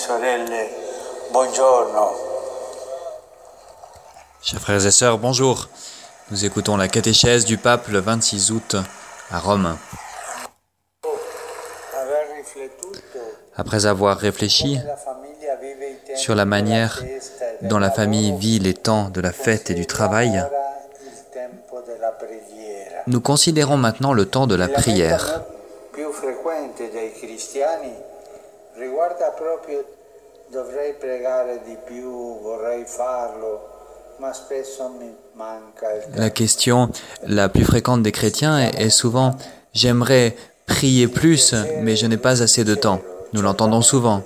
sorelle, buongiorno. Chers frères et sœurs, bonjour. Nous écoutons la catéchèse du pape le 26 août à Rome. Après avoir réfléchi sur la manière dont la famille vit les temps de la fête et du travail, nous considérons maintenant le temps de la prière. Riguarda proprio dovrei pregare di più, vorrei farlo, ma spesso mi manca il tempo. La question la plus fréquente des chrétiens est, souvent J'aimerais prier plus, mais je n'ai pas assez de temps. Nous l'entendons souvent.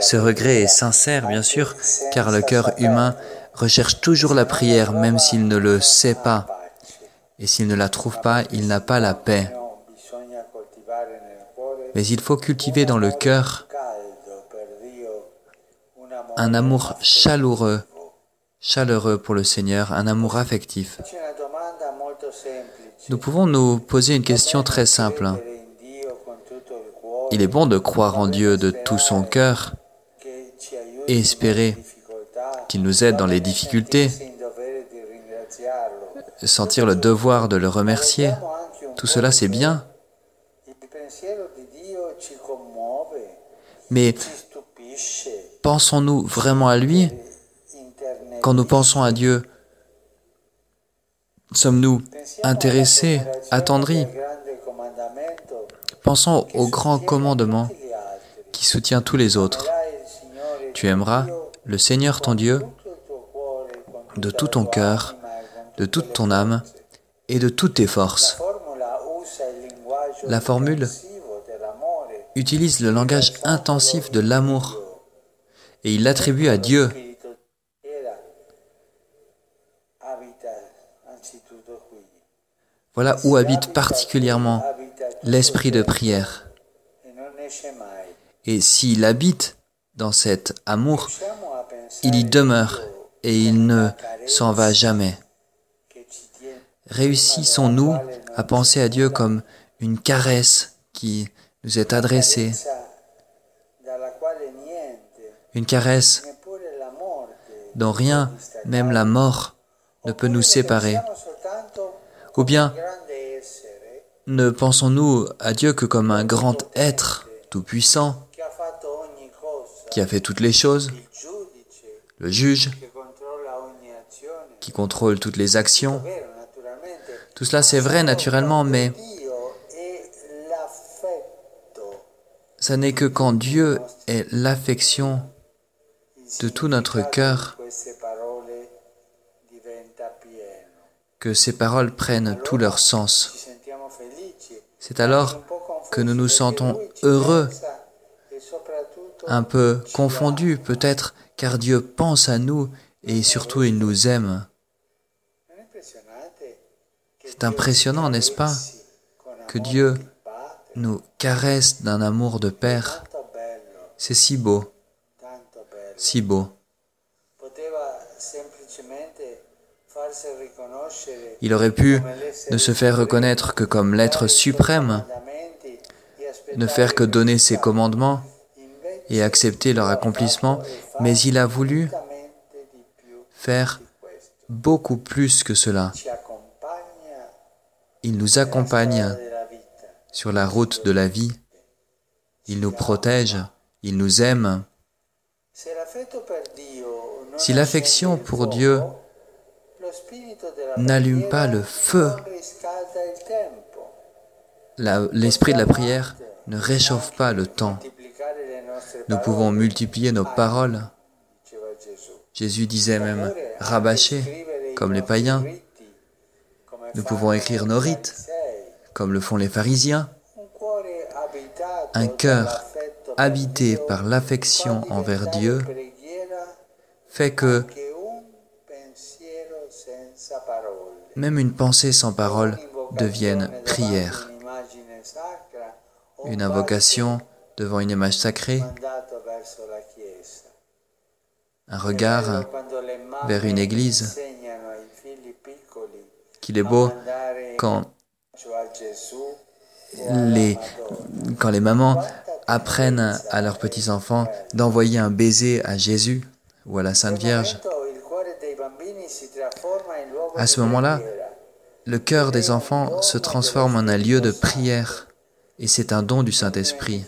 Ce regret est sincère, bien sûr, car le cœur humain recherche toujours la prière, même s'il ne le sait pas. Et s'il ne la trouve pas, il n'a pas la paix. Mais il faut cultiver dans le cœur un amour chaleureux, chaleureux pour le Seigneur, un amour affectif. Nous pouvons nous poser une question très simple. Credere in Dio con tutto il est bon de croire en Dieu de tout son cœur et espérer qu'il nous aide dans les difficultés, sentir le devoir de le remercier. Tout cela, c'est bien, mais pensons-nous vraiment à lui? Quand nous pensons à Dieu, sommes-nous intéressés, attendris? Pensons au grand commandement qui soutient tous les autres. Tu aimeras le Seigneur ton Dieu de tout ton cœur, de toute ton âme et de toutes tes forces. La formule. Utilise le langage intensif de l'amour et il l'attribue à Dieu. Voilà où habite particulièrement l'esprit de prière. Et s'il habite dans cet amour, il y demeure et il ne s'en va jamais. Réussissons-nous à penser à Dieu comme une caresse qui nous est adressée, une caresse dont rien, même la mort, ne peut nous séparer. Ou bien ne pensons-nous à Dieu que comme un grand être tout-puissant qui a fait toutes les choses, le juge qui contrôle toutes les actions? Tout cela c'est vrai naturellement, mais ça n'est que quand Dieu est l'affection de tout notre cœur que ces paroles prennent tout leur sens. C'est alors que nous nous sentons heureux, un peu confondus peut-être, car Dieu pense à nous et surtout il nous aime. C'est impressionnant, n'est-ce pas, que Dieu nous caresse d'un amour de Père. C'est si beau, si beau. Il aurait pu ne se faire reconnaître que comme l'être suprême, ne faire que donner ses commandements et accepter leur accomplissement, mais il a voulu faire beaucoup plus que cela. Il nous accompagne. Sur la route de la vie. Il nous protège, il nous aime. Si l'affection pour Dieu n'allume pas le feu, l'esprit de la prière ne réchauffe pas le temps. Nous pouvons multiplier nos paroles. Jésus disait même rabâcher, comme les païens. Nous pouvons écrire nos rites. Comme le font les pharisiens. Un cœur habité par l'affection envers Dieu fait que même une pensée sans parole devienne prière. Une invocation devant une image sacrée, un regard vers une église, qu'il est beau quand quand les mamans apprennent à leurs petits-enfants d'envoyer un baiser à Jésus ou à la Sainte Vierge, à ce moment-là, le cœur des enfants se transforme en un lieu de prière et c'est un don du Saint-Esprit.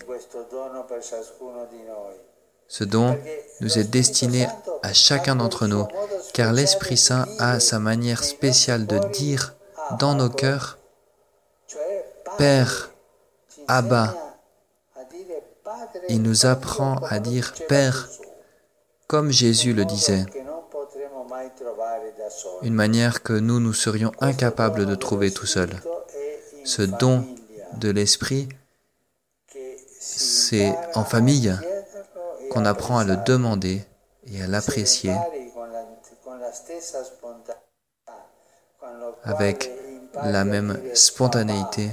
Ce don nous est destiné à chacun d'entre nous, car l'Esprit Saint a sa manière spéciale de dire dans nos cœurs, Père, Abba. Il nous apprend à dire Père, comme Jésus le disait, une manière que nous nous serions incapables de trouver tout seuls. Ce don de l'Esprit, c'est en famille qu'on apprend à le demander et à l'apprécier avec la même spontanéité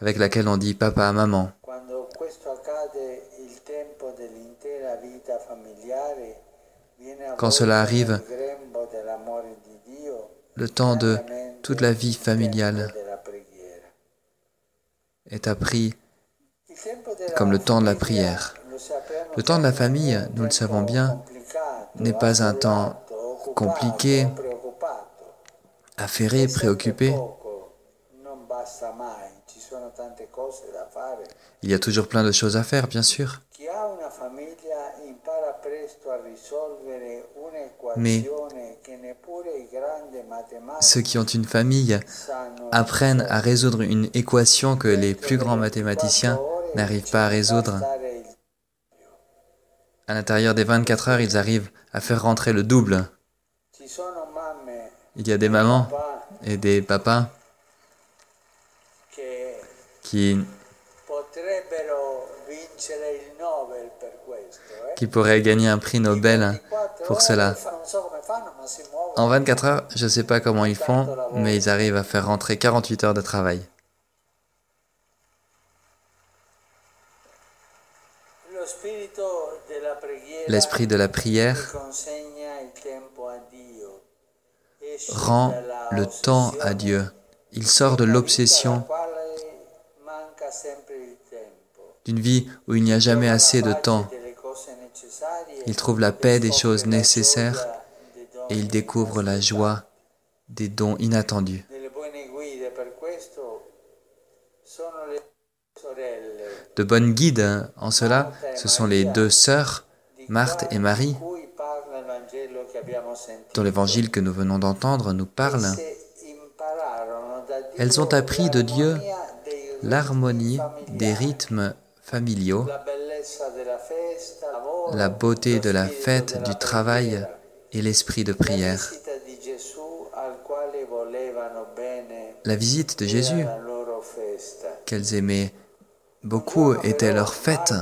avec laquelle on dit papa à maman. Quand cela arrive, le temps de toute la vie familiale est appris comme le temps de la prière. Le temps de la famille, nous le savons bien, n'est pas un temps compliqué, affairé, préoccupé. Il y a toujours plein de choses à faire, bien sûr. Mais ceux qui ont une famille apprennent à résoudre une équation que les plus grands mathématiciens n'arrivent pas à résoudre. À l'intérieur des 24 heures, ils arrivent à faire rentrer le double. Il y a des mamans et des papas qui, qui pourraient gagner un prix Nobel pour cela. En 24 heures, je ne sais pas comment ils font, mais ils arrivent à faire rentrer 48 heures de travail. L'esprit de la prière rend le temps à Dieu. Il sort de l'obsession d'une vie où il n'y a jamais assez de temps. Il trouve la paix des choses nécessaires et il découvre la joie des dons inattendus. De bonnes guides hein, en cela, ce sont les deux sœurs, Marthe et Marie, dont l'évangile que nous venons d'entendre nous parle. Elles ont appris de Dieu l'harmonie des rythmes familiaux, la beauté de la fête, du travail et l'esprit de prière. La visite de Jésus, qu'elles aimaient beaucoup, était leur fête.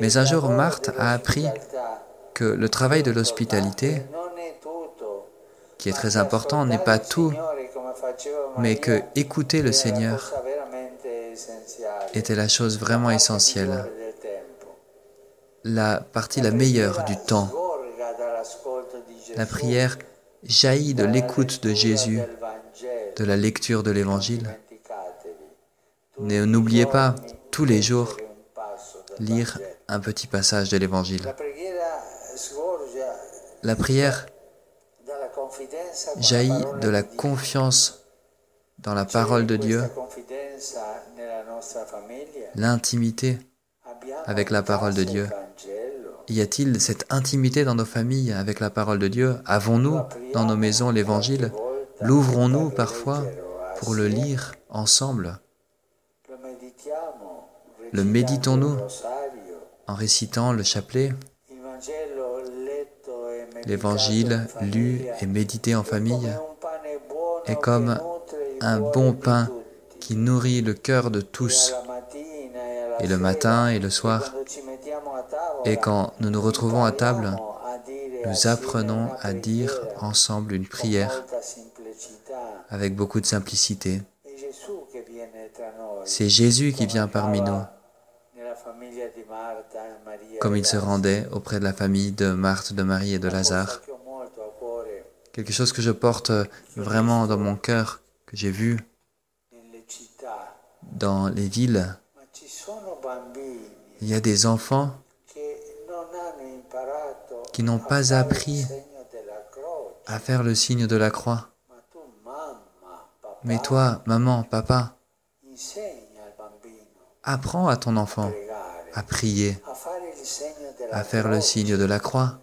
Mais un jour, Marthe a appris que le travail de l'hospitalité, qui est très important, n'est pas tout, mais que écouter le Seigneur était la chose vraiment essentielle, la partie la meilleure du temps. La prière jaillit de l'écoute de Jésus, de la lecture de l'Évangile. N'oubliez pas, tous les jours, lire un petit passage de l'Évangile. La prière jaillit de la confiance dans la parole de Dieu, l'intimité avec la parole de Dieu. Y a-t-il cette intimité dans nos familles avec la parole de Dieu? Avons-nous dans nos maisons l'Évangile? L'ouvrons-nous parfois pour le lire ensemble? Le méditons-nous en récitant le chapelet? L'Évangile lu et médité en famille est comme un bon pain qui nourrit le cœur de tous, et le matin et le soir. Et quand nous nous retrouvons à table, nous apprenons à dire ensemble une prière avec beaucoup de simplicité. C'est Jésus qui vient parmi nous, comme il se rendait auprès de la famille de Marthe, de Marie et de Lazare. Quelque chose que je porte vraiment dans mon cœur, que j'ai vu dans les villes, il y a des enfants qui n'ont pas appris à faire le signe de la croix. Mais toi, maman, papa, apprends à ton enfant à prier, à faire le signe de la croix.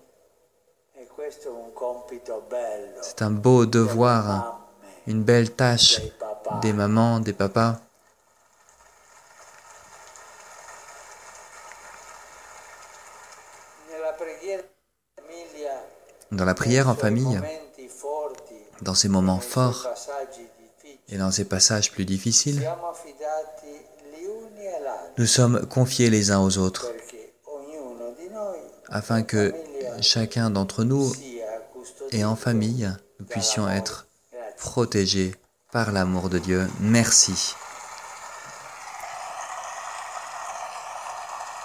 C'est un beau devoir, une belle tâche des mamans, des papas. Dans la prière en famille, dans ces moments forts et dans ces passages plus difficiles, nous sommes confiés les uns aux autres afin que chacun d'entre nous et en famille, nous puissions être protégés par l'amour de Dieu. Merci.